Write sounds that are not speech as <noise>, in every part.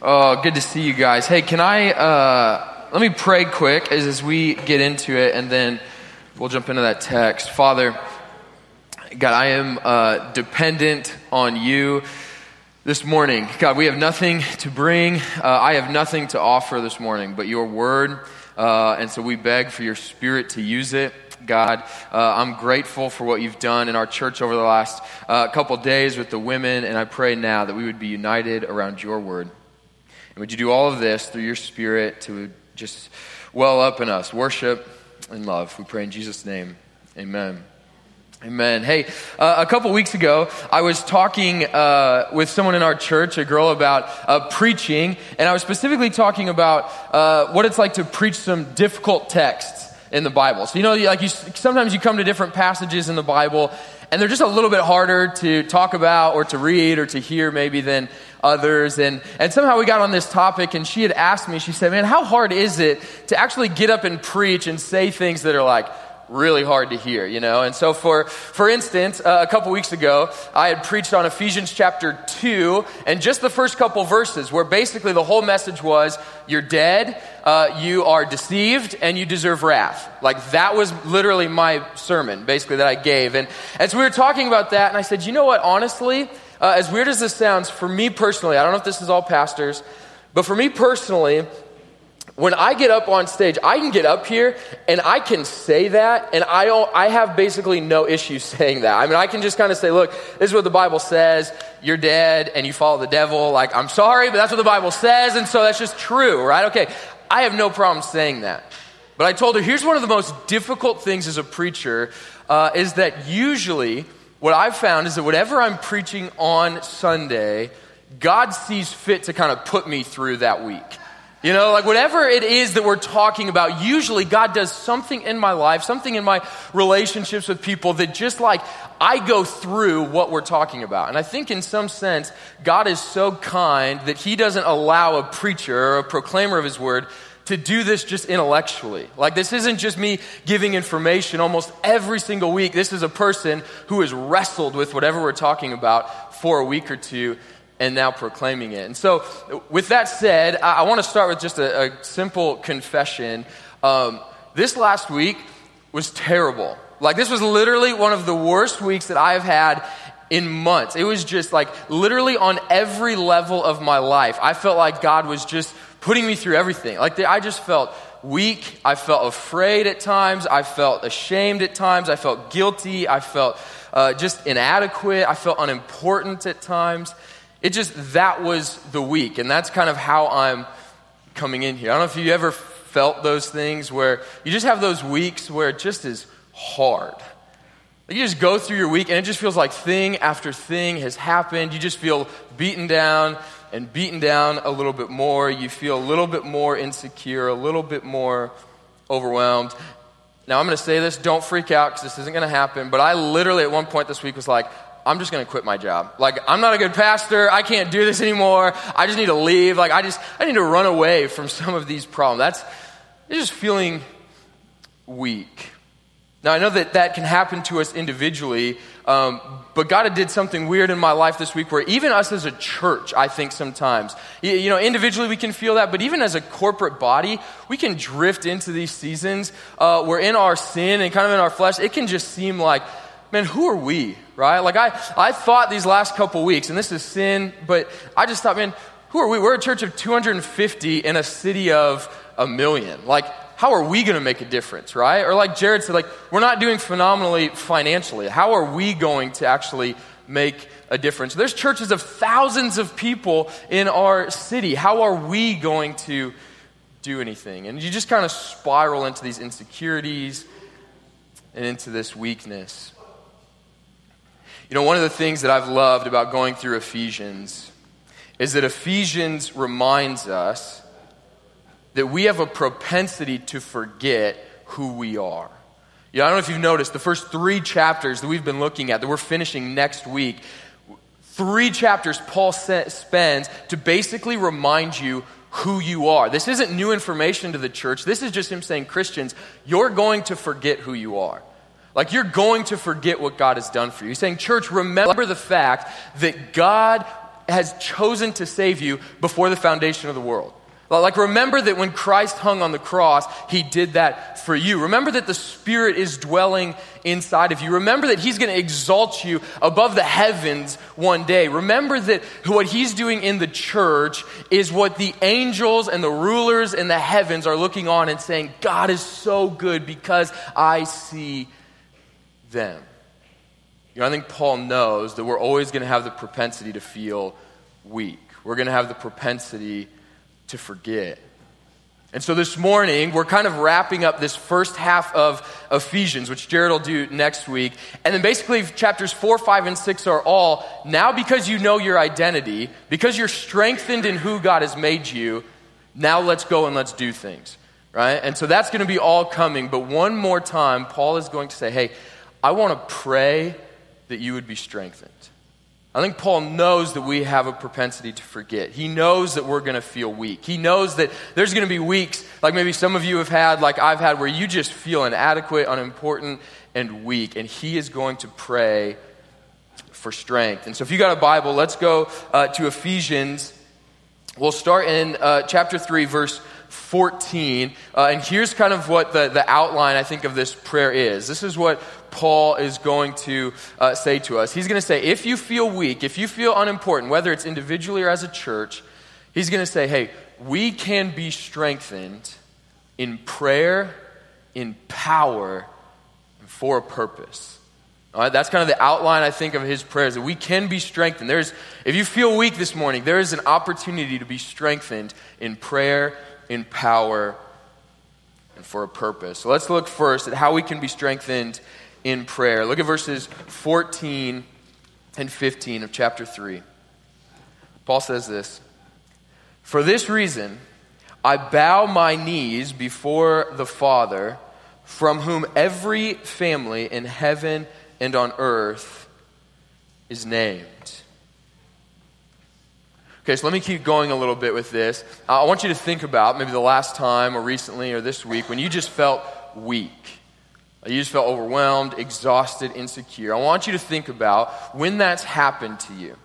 Oh, good to see you guys. Hey, can I, uh, let me pray quick as, as we get into it, and then we'll jump into that text. Father, God, I am uh, dependent on you this morning. God, we have nothing to bring. Uh, I have nothing to offer this morning but your word. Uh, and so we beg for your spirit to use it. God. Uh, I'm grateful for what you've done in our church over the last uh, couple days with the women, and I pray now that we would be united around your word. And would you do all of this through your spirit to just well up in us, worship and love? We pray in Jesus' name. Amen. Amen. Hey, uh, a couple weeks ago, I was talking uh, with someone in our church, a girl, about uh, preaching, and I was specifically talking about uh, what it's like to preach some difficult texts in the Bible. So, you know, like you, sometimes you come to different passages in the Bible, and they're just a little bit harder to talk about or to read or to hear maybe than others. And, and somehow we got on this topic, and she had asked me, she said, Man, how hard is it to actually get up and preach and say things that are like, really hard to hear, you know? And so, for, for instance, uh, a couple weeks ago, I had preached on Ephesians chapter 2, and just the first couple verses, where basically the whole message was you're dead, uh, you are deceived, and you deserve wrath. Like, that was literally my sermon, basically, that I gave. And as we were talking about that, and I said, you know what, honestly, uh, as weird as this sounds, for me personally, I don't know if this is all pastors, but for me personally, when I get up on stage, I can get up here and I can say that, and I, I have basically no issue <laughs> saying that. I mean, I can just kind of say, look, this is what the Bible says. You're dead and you follow the devil. Like, I'm sorry, but that's what the Bible says, and so that's just true, right? Okay, I have no problem saying that. But I told her, here's one of the most difficult things as a preacher uh, is that usually what I've found is that whatever I'm preaching on Sunday, God sees fit to kind of put me through that week. You know, like whatever it is that we're talking about, usually God does something in my life, something in my relationships with people that just like I go through what we're talking about. And I think in some sense, God is so kind that He doesn't allow a preacher or a proclaimer of His word to do this just intellectually. Like, this isn't just me giving information almost every single week. This is a person who has wrestled with whatever we're talking about for a week or two and now proclaiming it. And so, with that said, I, I want to start with just a, a simple confession. Um, this last week was terrible. Like, this was literally one of the worst weeks that I have had in months. It was just like literally on every level of my life. I felt like God was just putting me through everything. Like, I just felt weak. I felt afraid at times. I felt ashamed at times. I felt guilty. I felt uh, just inadequate. I felt unimportant at times. It just, that was the week. And that's kind of how I'm coming in here. I don't know if you ever felt those things where you just have those weeks where it just is hard. Like you just go through your week and it just feels like thing after thing has happened. You just feel beaten down and beaten down a little bit more. You feel a little bit more insecure, a little bit more overwhelmed. Now, I'm going to say this, don't freak out because this isn't going to happen, but I literally at one point this week was like, I'm just going to quit my job. Like, I'm not a good pastor. I can't do this anymore. I just need to leave. Like, I just, I need to run away from <laughs> some of these problems. That's, just feeling weak. Now, I know that that can happen to us individually, um, but God did something weird in my life this week where even us as a church, I think sometimes, you, you know, individually we can feel that, but even as a corporate body, we can drift into these seasons uh, where in our sin and kind of in our flesh, it can just seem like, man, who are we, right? Like I, I thought these last couple weeks, and this is sin, but I just thought, man, who are we? We're a church of 250 in a city of a million. Like, how are we going to make a difference, right? Or like Jared said, like, we're not doing phenomenally financially. How are we going to actually make a difference? There's churches of thousands of people in our city. How are we going to do anything? And you just kind of spiral into these insecurities and into this weakness. You know, one of the things that I've loved about going through Ephesians is that Ephesians reminds us that we have a propensity to forget who we are. You know, I don't know if you've noticed the first three chapters that we've been looking at, that we're finishing next week, three chapters Paul spends to basically remind you who you are. This isn't new information to the church. This is just him saying, Christians, you're going to forget who you are. Like you're going to forget what God has done for you. He's saying, church, remember the fact that God has chosen to save you before the foundation of the world. Like, remember that when Christ hung on the cross, he did that for you. Remember that the Spirit is dwelling inside of you. Remember that he's going to exalt you above the heavens one day. Remember that what he's doing in the church is what the angels and the rulers in the heavens are looking on and saying, God is so good because I see them. You know, I think Paul knows that we're always going to have the propensity to feel weak. We're going to have the propensity to forget. And so this morning, we're kind of wrapping up this first half of Ephesians, which Jared will do next week. And then basically, chapters 4, 5, and 6 are all now because you know your identity, because you're strengthened in who God has made you, now let's go and let's do things, right? And so that's going to be all coming. But one more time, Paul is going to say, hey, I want to pray that you would be strengthened. I think Paul knows that we have a propensity to forget. He knows that we're going to feel weak. He knows that there's going to be weeks, like maybe some of you have had, like I've had, where you just feel inadequate, unimportant, and weak. And he is going to pray for strength. And so if you got a Bible, let's go uh, to Ephesians. We'll start in uh, chapter 3, verse 14. Uh, and here's kind of what the, the outline, I think, of this prayer is. This is what Paul is going to uh, say to us. He's going to say, if you feel weak, if you feel unimportant, whether it's individually or as a church, he's going to say, hey, we can be strengthened in prayer, in power, and for a purpose. All right, that's kind of the outline, I think, of his prayers that we can be strengthened. There's, if you feel weak this morning, there is an opportunity to be strengthened in prayer, in power, and for a purpose. So let's look first at how we can be strengthened in prayer. Look at verses 14 and 15 of chapter 3. Paul says this For this reason, I bow my knees before the Father, from whom every family in heaven and on earth is named. Okay, so let me keep going a little bit with this. I want you to think about maybe the last time or recently or this week when you just felt weak. You just felt overwhelmed, exhausted, insecure. I want you to think about when that's happened to you.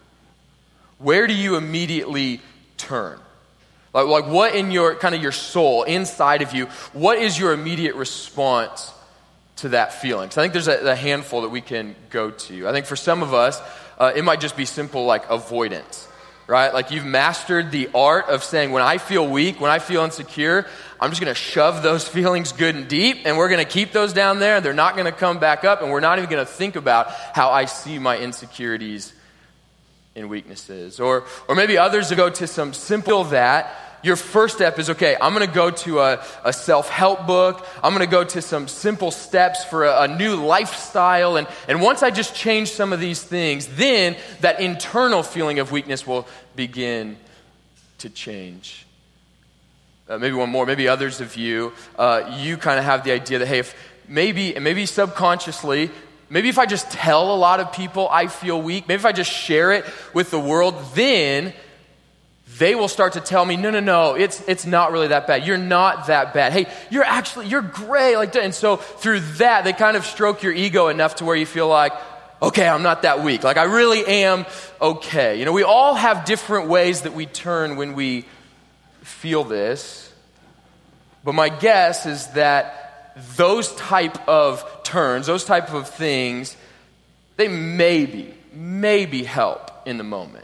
Where do you immediately turn? Like, like what in your kind of your soul, inside of you, what is your immediate response to that feeling? Because I think there's a, a, handful that we can go to. I think for some of us, uh, it might just be simple like avoidance right? Like you've mastered the art of saying, when I feel weak, when I feel insecure, I'm just going to shove those <laughs> feelings good and deep, and we're going to keep those down there, and they're not going to come back up, and we're not even going to think about how I see my insecurities and weaknesses. Or, or maybe others go to some simple that your first step is okay, I'm going to go to a, a self help book. I'm going to go to some simple steps for a, a, new lifestyle. And, and once I just change some of these things, then that internal feeling of weakness will begin to change. Uh, maybe one more, maybe others of you, uh, you kind of have the idea that, hey, if maybe, maybe subconsciously, maybe if I just tell a lot of people I feel weak, maybe if I just share it with the world, then they will start to tell me, no, no, no, it's, it's not really that bad. You're not that bad. Hey, you're actually, you're great. Like, and so through that, they kind of stroke your ego enough to where you feel like, okay, I'm not that weak. Like, I really am okay. You know, we all have different ways that we turn when we feel this. But my guess is that those type of turns, those type of things, they maybe, maybe help in the moment.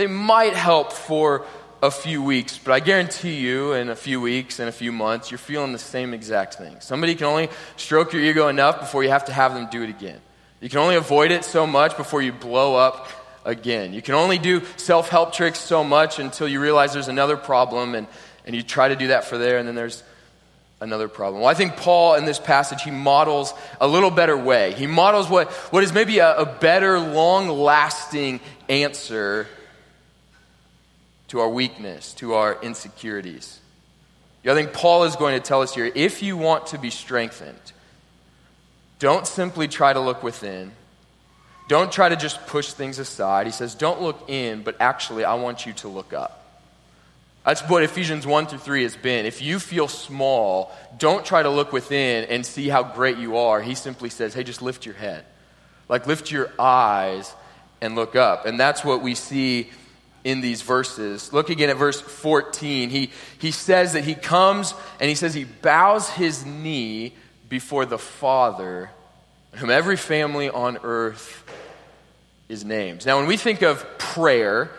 They might help for a few weeks, but I guarantee you, in a few weeks, in a few months, you're feeling the same exact thing. Somebody can only stroke your ego enough before you have to have them do it again. You can only avoid it so much before you blow up again. You can only do self help tricks so much until you realize there's another problem, and, and you try to do that for there, and then there's another problem. Well, I think Paul in this passage, he models a little better way. He models what, what is maybe a, a better, long lasting answer to our weakness, to our insecurities. I think Paul is going to tell us here if you want to be strengthened, don't simply try to look within. Don't try to just push things aside. He says, don't look in, but actually, I want you to look up. That's what Ephesians 1 through 3 has been. If you feel small, don't try to look within and see how great you are. He simply says, hey, just lift your head. Like, lift your eyes and look up. And that's what we see in these verses. Look again at verse 14. He, he says that he comes and he says he bows his knee before the Father, whom every family on earth is named. Now, when we think of prayer,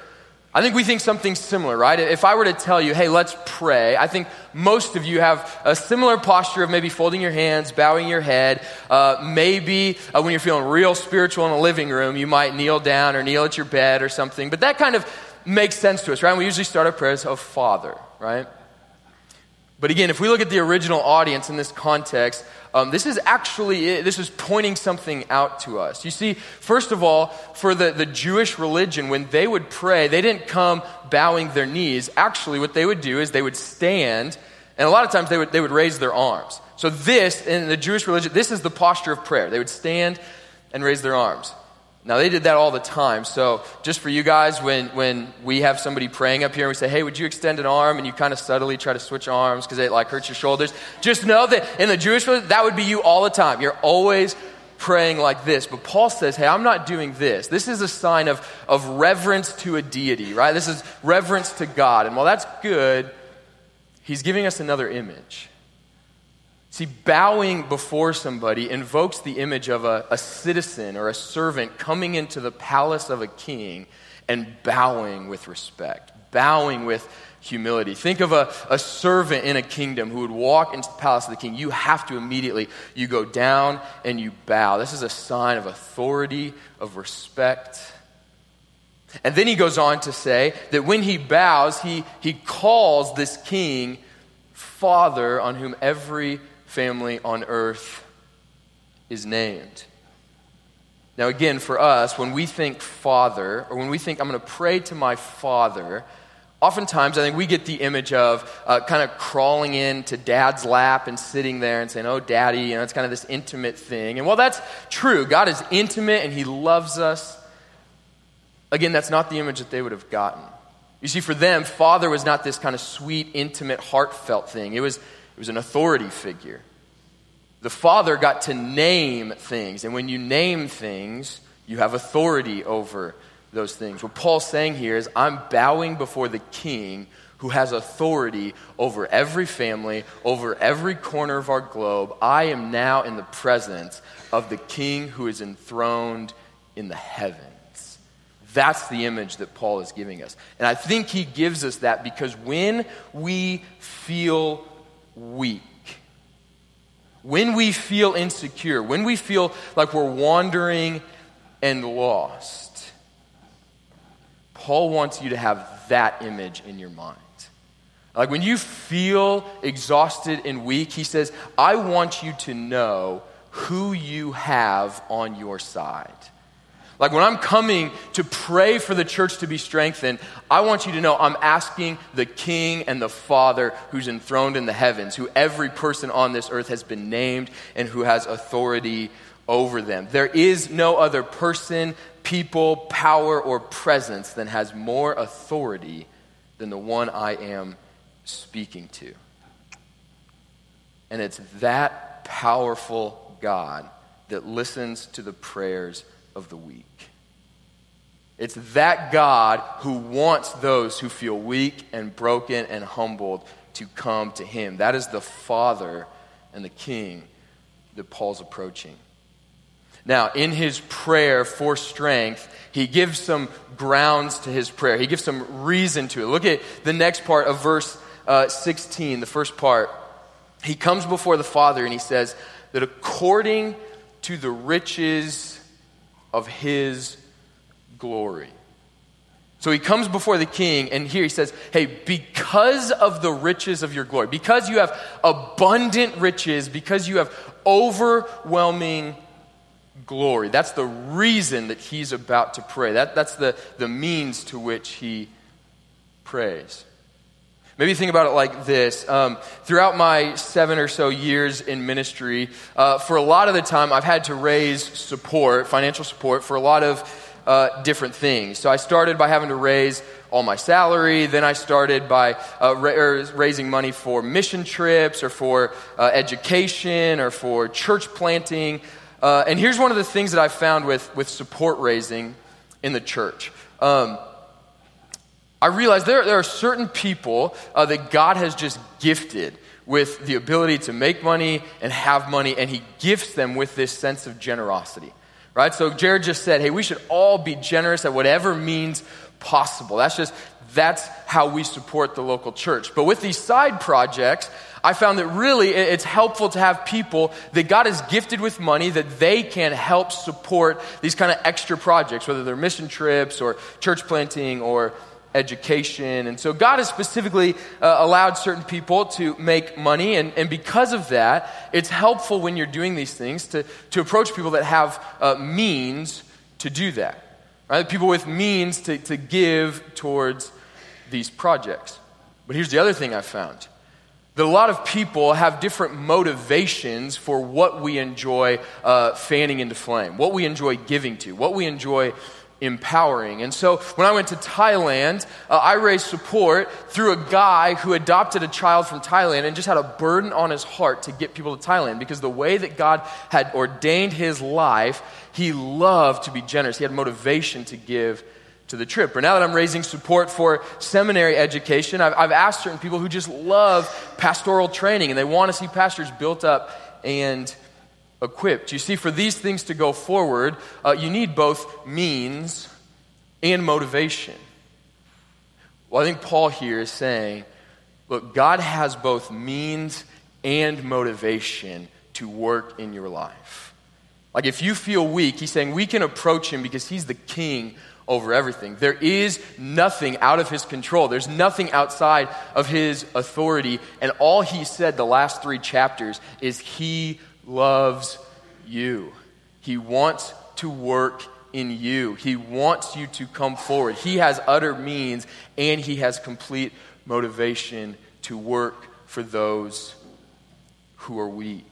I think we think something similar, right? If I were to tell you, hey, let's pray, I think most of you have a similar posture of maybe folding your hands, bowing your head. Uh, maybe uh, when you're feeling real spiritual in a living room, you might kneel down or kneel at your bed or something. But that kind of makes sense to us, right? We usually start our prayers of Father, right? But again, if we look at the original audience in this context, um, this is actually, this is pointing something out to us. You see, first of all, for the, the Jewish religion, when they would pray, they didn't come bowing their knees. Actually, what they would do is they would stand, and a lot of times they would, they would raise their arms. So, this, in the Jewish religion, this is the posture of prayer. They would stand and raise their arms. Now, they did that all the time. So, just for you guys, when, when we have somebody praying up here and we say, hey, would you extend an arm? And you kind of subtly try to switch arms because it like hurts your shoulders. Just know that in the Jewish religion, that would be you all the time. You're always praying like this. But Paul says, hey, I'm not doing this. This is a sign of, of reverence to a deity, right? This is reverence to God. And while that's good, he's giving us another image. See, bowing before somebody invokes the image of a, a, citizen or a servant coming into the palace of a king and bowing with respect, bowing with humility. Think of a, a servant in a kingdom who would walk into the palace of the king. You have to immediately, you go down and you bow. This is a sign of authority, of respect. And then he goes on to say that when he bows, he, he calls this king Father on whom every family on earth is named. Now, again, for us, when we think Father, or when we think I'm going to pray to my Father, oftentimes I think we get the image of uh, kind of crawling into dad's lap and sitting there and saying, Oh, daddy, you know, it's kind of this intimate thing. And while that's true, God is intimate and He loves us, again, that's not the image that they would have gotten. You see, for them, Father was not this kind of sweet, intimate, heartfelt thing. It was it was an authority figure. The Father got to name things, and when you name things, you have authority over those things. What Paul's saying here is, I'm bowing before the King who has authority over every family, over every corner of our globe. I am now in the presence of the King who is enthroned in the heavens. That's the image that Paul is giving us. And I think he gives us that because when we feel weak, when we feel insecure, when we feel like we're wandering and lost, Paul wants you to have that image in your mind. Like when you feel exhausted and weak, he says, I want you to know who you have on your side. Like when I'm coming to pray for the church to be strengthened, I want you to know I'm asking the King and the Father who's enthroned in the heavens, who every person on this earth has been named and who has authority over them. There is no other person, people, power, or presence that has more authority than the one I am speaking to. And it's that powerful God that listens to the prayers of the weak. It's that God who wants those who feel weak and broken and humbled to come to Him. That is the Father and the King that Paul's approaching. Now, in his prayer for strength, he gives some grounds to his prayer. He gives some reason to it. Look at the next part of verse uh, 16, the first part. He comes before the Father and he says that according to the riches of his glory. So he comes before the king, and here he says, Hey, because of the riches of your glory, because you have abundant riches, because you have overwhelming glory, that's the reason that he's about to pray. That, that's the, the means to which he prays. Maybe think about it like this. Um, throughout my seven or so years in ministry, uh, for a lot of the time, I've had to raise support, financial support, for a lot of uh, different things. So I started by having to raise all my salary. Then I started by uh, ra- raising money for mission trips or for uh, education or for church planting. Uh, and here's one of the things that I found with, with support raising in the church. Um, I realize there, there are certain people uh, that God has just gifted with the ability to make money and have money, and He gifts them with this sense of generosity. Right? So Jared just said, hey, we should all be generous at whatever means possible. That's just, that's how we support the local church. But with these side projects, I found that really it's helpful to have people that God has gifted with money that they can help support these kind of extra projects, whether they're mission trips or church planting or education. And so God has specifically uh, allowed certain people to make money. And, and because of that, it's helpful when you're doing these things to, to approach people that have uh, means to do that. Right? People with means to, to give towards these projects. But here's the other thing I found that a lot of people have different motivations for what we enjoy uh, fanning into flame, what we enjoy giving to, what we enjoy empowering. And so when I went to Thailand, uh, I raised support through a guy who adopted a child from Thailand and just had a burden on his heart to get people to Thailand because the way that God had ordained his life, he loved to be generous. He had motivation to give to the trip. Or now that I'm raising support for seminary education, I've, I've asked certain people who just love pastoral training and they want to see pastors built up and equipped. You see, for these things to go forward, uh, you need both means and motivation. Well, I think Paul here is saying, look, God has both means and motivation to work in your life. Like if you feel weak, he's saying we can approach him because he's the king over everything. There is nothing out of his control. There's nothing outside of his authority. And all he said the last three chapters is he loves you. He wants to work in you. He wants you to come forward. He has utter means and he has complete motivation to work for those who are weak.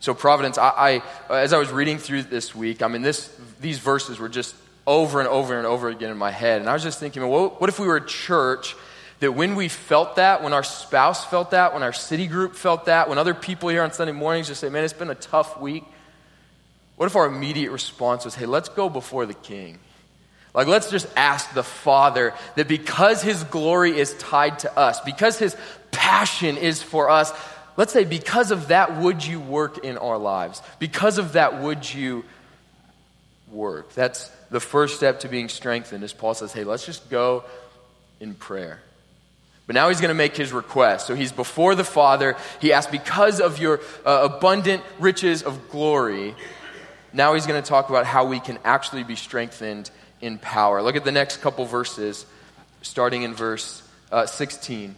So, Providence, I, I, as I was reading through this week, I mean, this, these verses were just over and over and over again in my head. And I was just thinking, well, what if we were a church that when we felt that, when our spouse felt that, when our city group felt that, when other people here on Sunday mornings just say, man, it's been a tough week, what if our immediate response was, hey, let's go before the king? Like, let's just ask the Father that because His glory is tied to us, because His passion is for us, let's say, because of that, would you work in our lives? Because of that, would you work? That's the first step to being strengthened, as Paul says, hey, let's just go in prayer. But now he's going to make his request. So he's before the Father. He asks, because of your uh, abundant riches of glory, now he's going to talk about how we can actually be strengthened in power. Look at the next couple verses, starting in verse uh, 16.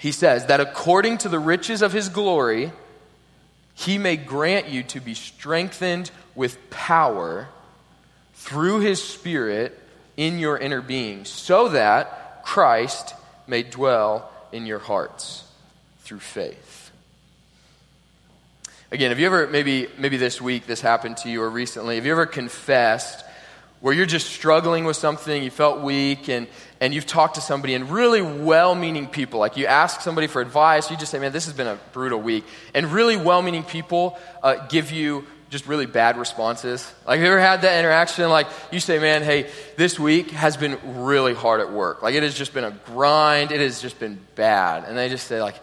He says, That according to the riches of his glory, he may grant you to be strengthened with power through his Spirit in your inner being, so that Christ may dwell in your hearts through faith. Again, have you ever, maybe, maybe this week this happened to you or recently, have you ever confessed where you're just struggling with something, you felt weak, and, and you've talked to somebody, and really well meaning people, like you ask somebody for advice, you just say, man, this has been a brutal week. And really well meaning people uh, give you just really bad responses? Like, have you ever had that interaction? Like, you say, man, hey, this week has been really hard at work. Like, it has just been a grind. It has just been bad. And they just say, like,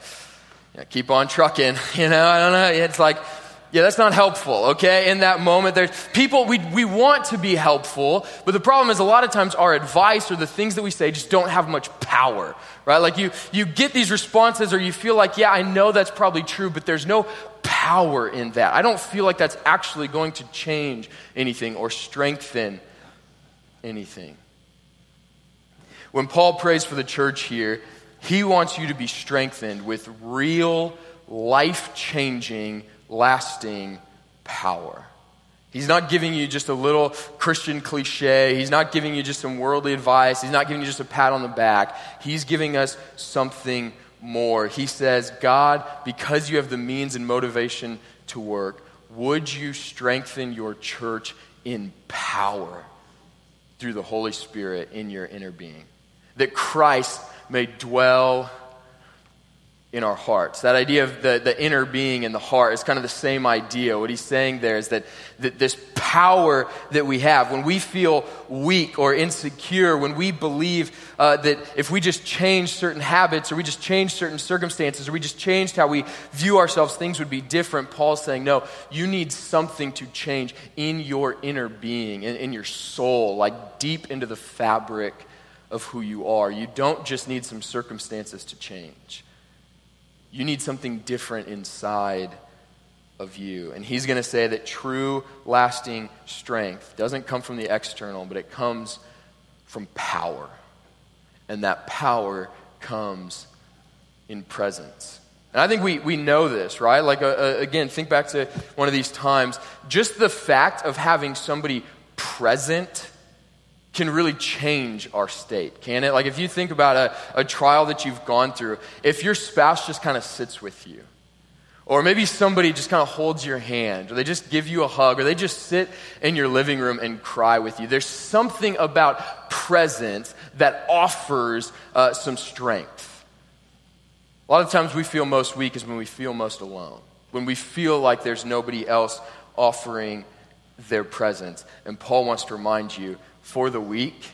yeah, keep on trucking. <laughs> You know, I don't know. It's like, yeah, that's not helpful, okay? In that moment, there's people, we, we want to be helpful, but the problem is a lot of times our advice or the things that we say just don't have much power, right? Like you, you get these responses or you feel like, yeah, I know that's probably true, but there's no power in that. I don't feel like that's actually going to change anything or strengthen anything. When Paul prays for the church here, he wants you to be strengthened with real, life changing, lasting power. He's not giving you just a little Christian cliche. He's not giving you just some worldly advice. He's not giving you just a pat on the back. He's giving us something more. He says, God, because you have the means and motivation to work, would you strengthen your church in power through the Holy Spirit in your inner being? That Christ may dwell in our hearts. That idea of the, the inner being in the heart is kind of the same idea. What he's saying there is that, that this power that we have, when we feel weak or insecure, when we believe uh, that if we just change certain habits or we just change certain circumstances or we just changed how we view ourselves, things would be different. Paul's saying, no, you need something to change in your inner being, in, in your soul, like deep into the fabric of who you are. You don't just need some circumstances to change. You need something different inside of you. And he's going to say that true, lasting strength doesn't come from the external, but it comes from power. And that power comes in presence. And I think we, we know this, right? Like, uh, uh, again, think back to one of these times. Just the fact of having somebody present can really change our state, can it? Like if you think about a, a trial that you've gone through, if your spouse just kind of sits with you, or maybe somebody just kind of holds your hand, or they just give you a hug, or they just sit in your living room and cry with you. There's something about presence that offers uh, some strength. A lot of times we feel most weak is when we feel most alone, when we feel like there's nobody else offering their presence. And Paul wants to remind you for the weak,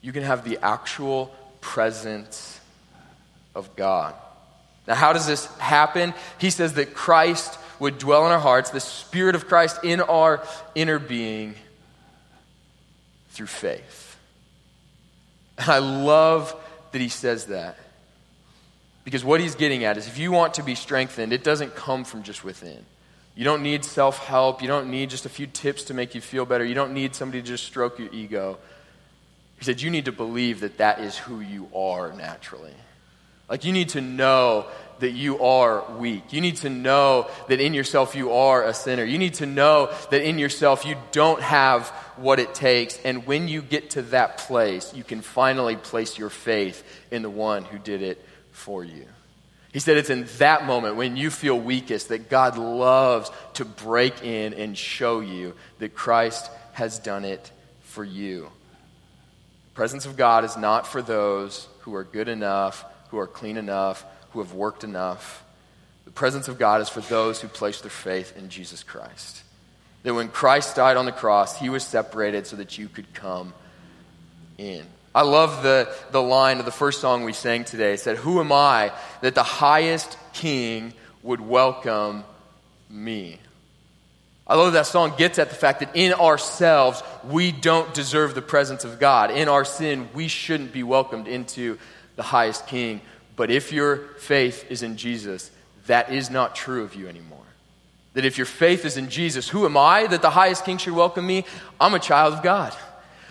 you can have the actual presence of God. Now, how does this happen? He says that Christ would dwell in our hearts, the Spirit of Christ in our inner being through faith. And I love that he says that. Because what he's getting at is if you want to be strengthened, it doesn't come from just within. You don't need self help. You don't need just a few tips to make you feel better. You don't need somebody to just stroke your ego. He said, You need to believe that that is who you are naturally. Like, you need to know that you are weak. You need to know that in yourself you are a sinner. You need to know that in yourself you don't have what it takes. And when you get to that place, you can finally place your faith in the one who did it for you. He said it's in that moment when you feel weakest that God loves to break in and show you that Christ has done it for you. The presence of God is not for those who are good enough, who are clean enough, who have worked enough. The presence of God is for those who place their faith in Jesus Christ. That when Christ died on the cross, he was separated so that you could come in. I love the, the line of the first song we sang today. It said, Who am I that the highest king would welcome me? I love that song gets at the fact that in ourselves, we don't deserve the presence of God. In our sin, we shouldn't be welcomed into the highest king. But if your faith is in Jesus, that is not true of you anymore. That if your faith is in Jesus, who am I that the highest king should welcome me? I'm a child of God.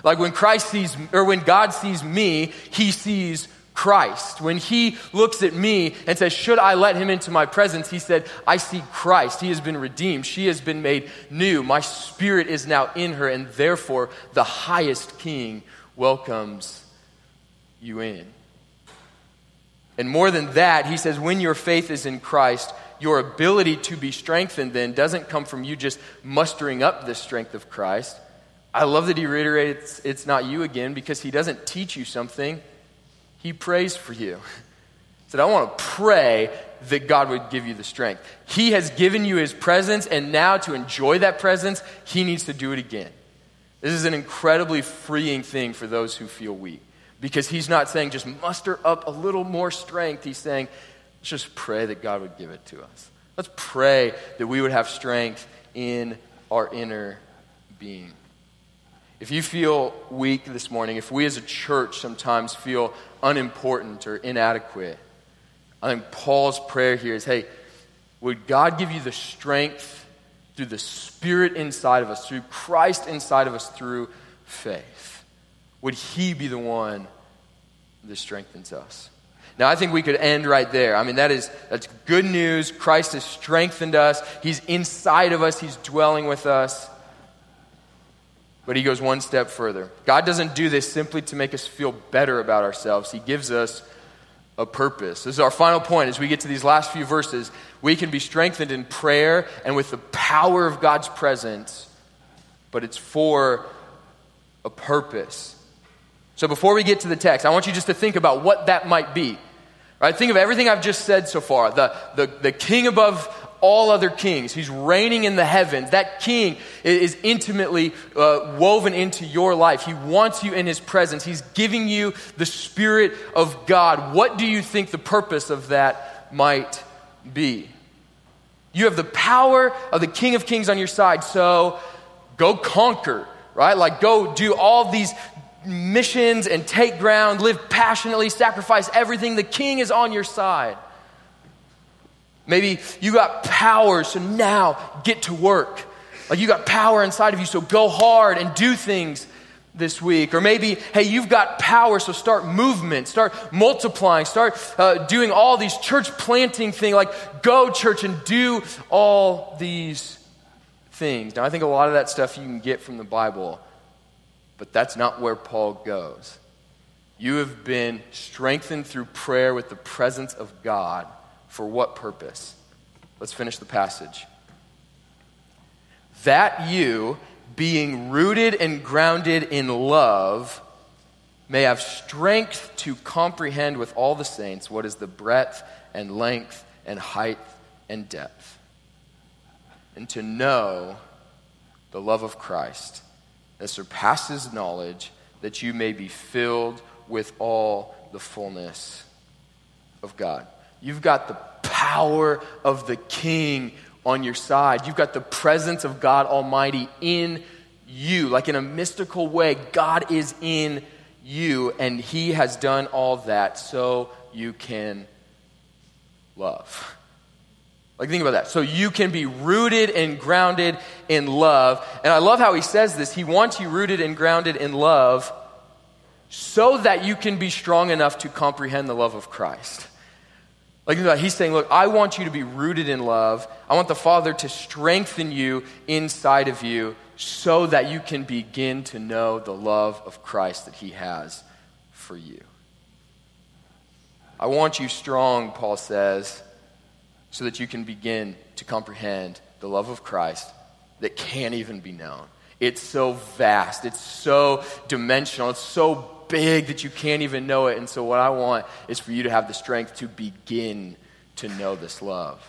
Like when Christ sees, or when God sees me, he sees Christ. When he looks at me and says, Should I let him into my presence? He said, I see Christ. He has been redeemed. She has been made new. My spirit is now in her, and therefore the highest king welcomes you in. And more than that, he says, When your faith is in Christ, your ability to be strengthened then doesn't come from you just mustering up the strength of Christ. I love that he reiterates it's not you again because he doesn't teach you something, he prays for you. He said, I want to pray that God would give you the strength. He has given you his presence, and now to enjoy that presence, he needs to do it again. This is an incredibly freeing thing for those who feel weak because he's not saying just muster up a little more strength. He's saying, let's just pray that God would give it to us. Let's pray that we would have strength in our inner being. If you feel weak this morning, if we as a church sometimes feel unimportant or inadequate, I think Paul's prayer here is hey, would God give you the strength through the Spirit inside of us, through Christ inside of us, through faith? Would He be the one that strengthens us? Now, I think we could end right there. I mean, that is, that's good news. Christ has strengthened us, He's inside of us, He's dwelling with us. But he goes one step further. God doesn't do this simply to make us feel better about ourselves, He gives us a purpose. This is our final point as we get to these last few verses. We can be strengthened in prayer and with the power of God's presence, but it's for a purpose. So before we get to the text, I want you just to think about what that might be. Right? Think of everything I've just said so far. The, the, the king above all other kings. He's reigning in the heavens. That king is intimately uh, woven into your life. He wants you in his presence. He's giving you the Spirit of God. What do you think the purpose of that might be? You have the power of the King of Kings on your side, so go conquer, right? Like go do all these missions and take ground, live passionately, sacrifice everything. The King is on your side. Maybe you got power, so now get to work. Like you got power inside of you, so go hard and do things this week. Or maybe, hey, you've got power, so start movement, start multiplying, start uh, doing all these church planting things. Like go, church, and do all these things. Now, I think a lot of that stuff you can get from the Bible, but that's not where Paul goes. You have been strengthened through prayer with the presence of God for what purpose? Let's finish the passage. That you, being rooted and grounded in love, may have strength to comprehend with all the saints what is the breadth and length and height and depth, and to know the love of Christ that surpasses knowledge, that you may be filled with all the fullness of God. You've got the power of the King on your side. You've got the presence of God Almighty in you. Like in a mystical way, God is in you, and He has done all that so you can love. Like, think about that. So you can be rooted and grounded in love. And I love how he says this. He wants you rooted and grounded in love so that you can be strong enough to comprehend the love of Christ. Like he's saying, look, I want you to be rooted in love. I want the Father to strengthen you inside of you so that you can begin to know the love of Christ that he has for you. I want you strong, Paul says, so that you can begin to comprehend the love of Christ that can't even be known. It's so vast, it's so dimensional, it's so big that you can't even know it. And so, what I want is for you to have the strength to begin to know this love,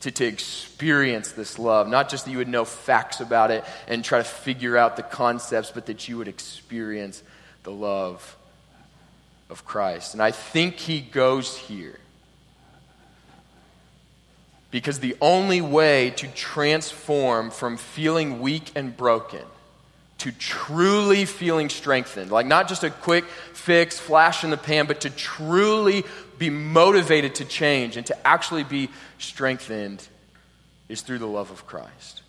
to, to experience this love. Not just that you would know facts about it and try to figure out the concepts, but that you would experience the love of Christ. And I think he goes here. Because the only way to transform from feeling weak and broken to truly feeling strengthened. Like not just a quick fix, flash in the pan, but to truly be motivated to change and to actually be strengthened is through the love of Christ.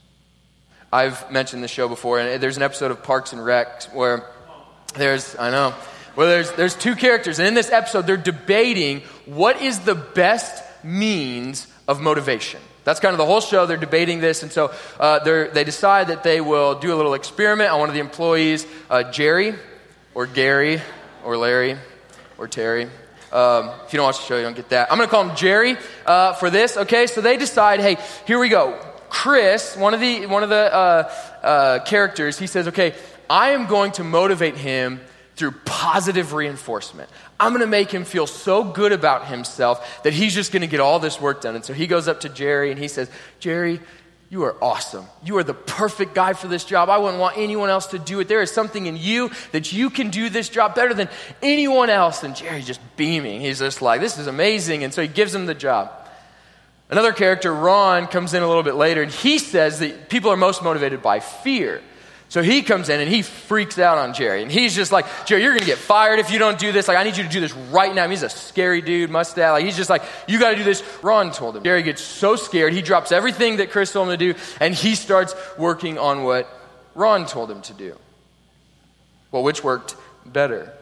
I've mentioned this show before, and there's an episode of Parks and Rec where there's, I know, where there's, there's two characters, and in this episode, they're debating what is the best means of motivation. That's kind of the whole show. They're debating this, and so uh, they decide that they will do a little experiment on one of the employees, uh, Jerry, or Gary, or Larry, or Terry. Um, if you don't watch the show, you don't get that. I'm going to call him Jerry uh, for this. Okay, so they decide, hey, here we go. Chris, one of the one of the uh, uh, characters, he says, okay, I am going to motivate him through positive reinforcement. I'm going to make him feel so good about himself that he's just going to get all this work done. And so he goes up to Jerry and he says, Jerry, you are awesome. You are the perfect guy for this job. I wouldn't want anyone else to do it. There is something in you that you can do this job better than anyone else. And Jerry's just beaming. He's just like, this is amazing. And so he gives him the job. Another character, Ron, comes in a little bit later and he says that people are most motivated by fear. So he comes in and he freaks out on Jerry. And he's just like, Jerry, you're going to get fired if you don't do this. Like, I need you to do this right now. I mean, he's a scary dude, mustache. Like, he's just like, you got to do this. Ron told him. Jerry gets so scared. He drops everything that Chris told him to do and he starts working on what Ron told him to do. Well, which worked better?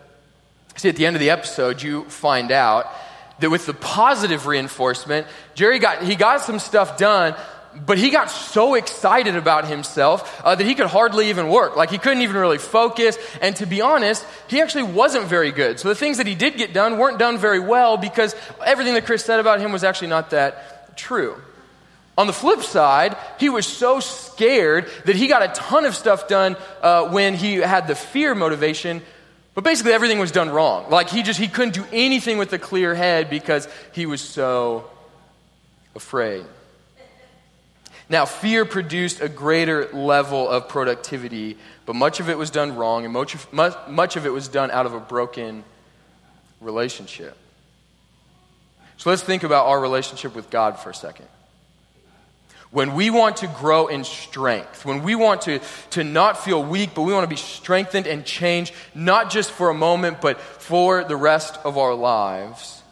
See, at the end of the episode, you find out that with the positive reinforcement, Jerry got, he got some stuff done, but he got so excited about himself uh, that he could hardly even work. Like he couldn't even really focus. And to be honest, he actually wasn't very good. So the things that he did get done weren't done very well because everything that Chris said about him was actually not that true. On the flip side, he was so scared that he got a ton of stuff done uh, when he had the fear motivation, But basically, everything was done wrong. Like, he just, he couldn't do anything with a clear head because he was so afraid. Now, fear produced a greater level of productivity, but much of it was done wrong, and much of, much of it was done out of a broken relationship. So let's think about our relationship with God for a second. When we want to grow in strength, when we want to, to not feel weak, but we want to be strengthened and changed, not just for a moment, but for the rest of our lives,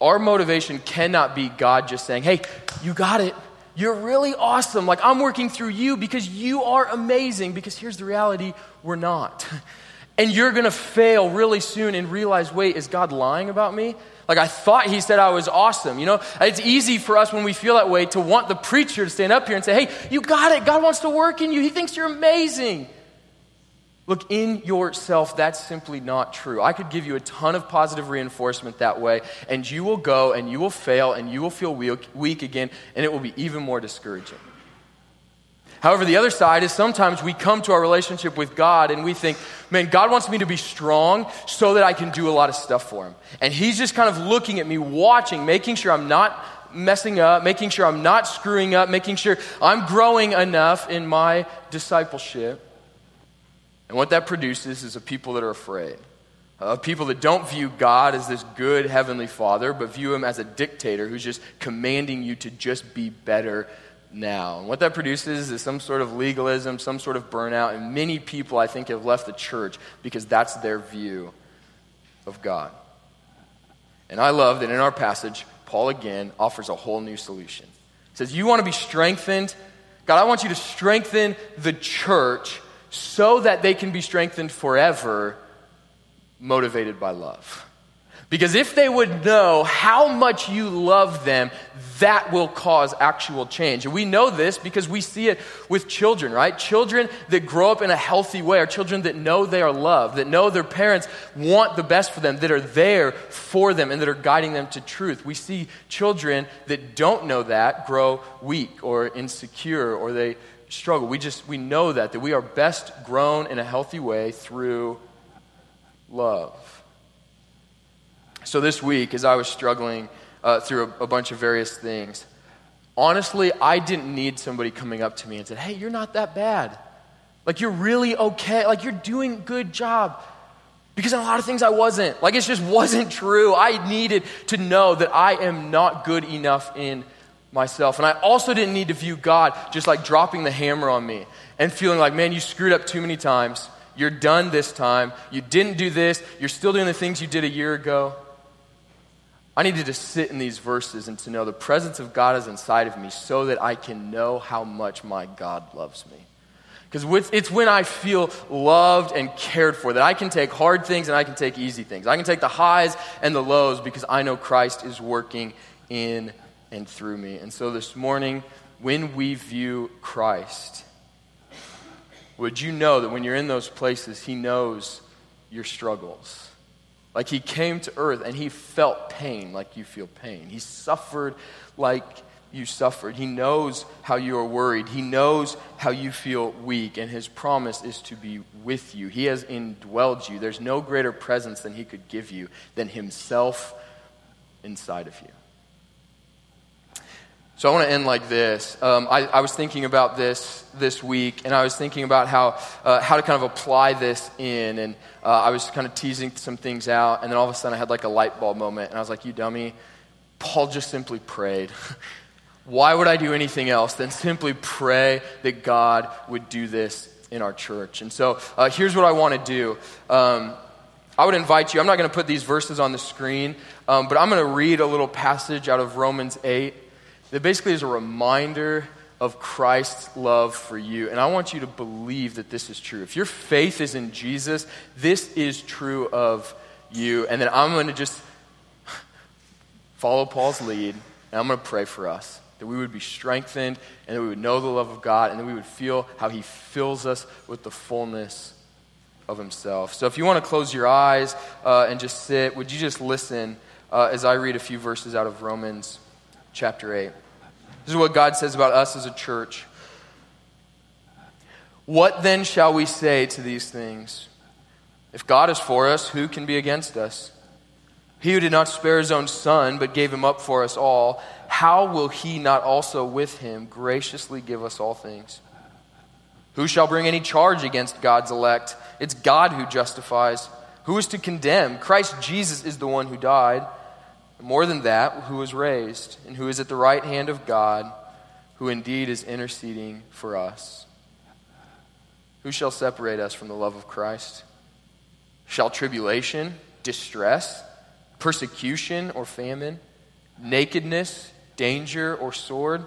our motivation cannot be God just saying, hey, you got it. You're really awesome. Like, I'm working through you because you are amazing. Because here's the reality we're not. <laughs> And you're going to fail really soon and realize, wait, is God lying about me? Like, I thought he said I was awesome. You know, it's easy for us when we feel that way to want the preacher to stand up here and say, hey, you got it. God wants to work in you. He thinks you're amazing. Look, in yourself, that's simply not true. I could give you a ton of positive reinforcement that way, and you will go and you will fail and you will feel weak, again, and it will be even more discouraging. However, the other side is sometimes we come to our relationship with God and we think, man, God wants me to be strong so that I can do a lot of stuff for Him. And He's just kind of looking at me, watching, making sure I'm not messing up, making sure I'm not screwing up, making sure I'm growing enough in my discipleship. And what that produces is a people that are afraid. Of people that don't view God as this good heavenly father, but view him as a dictator who's just commanding you to just be better now. And what that produces is some sort of legalism, some sort of burnout, and many people, I think, have left the church because that's their view of God. And I love that in our passage, Paul again offers a whole new solution. He says, You want to be strengthened? God, I want you to strengthen the church so that they can be strengthened forever, motivated by love. Because if they would know how much you love them, that will cause actual change. And we know this because we see it with children, right? Children that grow up in a healthy way are children that know they are loved, that know their parents want the best for them, that are there for them, and that are guiding them to truth. We see children that don't know that grow weak or insecure or they struggle. We just, we know that, that we are best grown in a healthy way through love. So this week, as I was struggling uh, through a, a bunch of various things, honestly, I didn't need somebody coming up to me and said, hey, you're not that bad. Like, you're really okay. Like, you're doing good job. Because in a lot of things I wasn't. Like, it just wasn't true. I needed to know that I am not good enough in myself. And I also didn't need to view God just like dropping the hammer on me and feeling like, man, you screwed up too many times. You're done this time. You didn't do this. You're still doing the things you did a year ago. I needed to sit in these verses and to know the presence of God is inside of me so that I can know how much my God loves me. Because it's when I feel loved and cared for that I can take hard things and I can take easy things. I can take the highs and the lows because I know Christ is working in and through me. And so this morning, when we view Christ, would you know that when you're in those places, He knows your struggles? Like He came to earth and He felt pain like you feel pain. He suffered like you suffered. He knows how you are worried. He knows how you feel weak, and His promise is to be with you. He has indwelled you. There's no greater presence than He could give you than Himself inside of you. So I want to end like this. Um, I, I, was thinking about this this week, and I was thinking about how, uh, how to kind of apply this in, and uh, I was kind of teasing some things out, and then all of a sudden I had like a light bulb moment, and I was like, you dummy, Paul just simply prayed. <laughs> Why would I do anything else than simply pray that God would do this in our church? And so uh, here's what I want to do. Um, I would invite you, I'm not going to put these verses on the screen, um, but I'm going to read a little passage out of Romans 8 that basically is a reminder of Christ's love for you. And I want you to believe that this is true. If your faith is in Jesus, this is true of you. And then I'm going to just follow Paul's lead, and I'm going to pray for us that we would be strengthened, and that we would know the love of God, and that we would feel how He fills us with the fullness of Himself. So if you want to close your eyes uh, and just sit, would you just listen uh, as I read a few verses out of Romans chapter 8? This is what God says about us as a church. What then shall we say to these things? If God is for us, who can be against us? He who did not spare his own son, but gave him up for us all, how will he not also with him graciously give us all things? Who shall bring any charge against God's elect? It's God who justifies. Who is to condemn? Christ Jesus is the one who died. More than that, who was raised, and who is at the right hand of God, who indeed is interceding for us. Who shall separate us from the love of Christ? Shall tribulation, distress, persecution, or famine, nakedness, danger, or sword?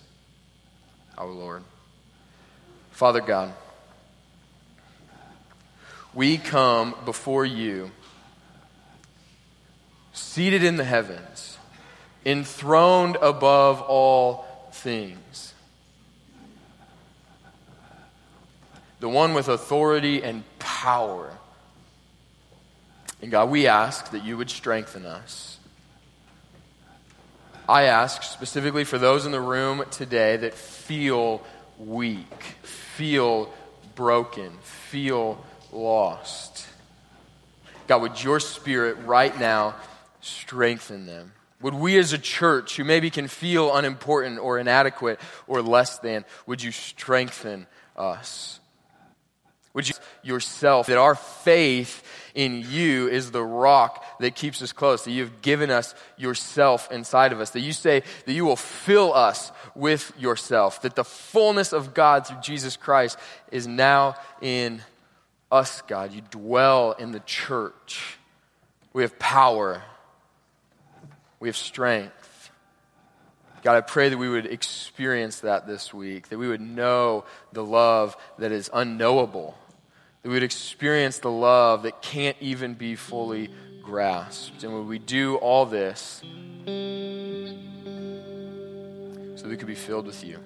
our Lord. Father God, we come before you, seated in the heavens, enthroned above all things. The one with authority and power. And God, we ask that you would strengthen us. I ask specifically for those in the room today that feel weak, feel broken, feel lost. God, would your spirit right now strengthen them? Would we as a church who maybe can feel unimportant or inadequate or less than, would you strengthen us? Would you yourself that our faith in you is the rock that keeps us close, that you've given us yourself inside of us, that you say that you will fill us with yourself, that the fullness of God through Jesus Christ is now in us, God. You dwell in the church. We have power, we have strength. God, I pray that we would experience that this week, that we would know the love that is unknowable that we would experience the love that can't even be fully grasped. And would we do all this so we could be filled with you?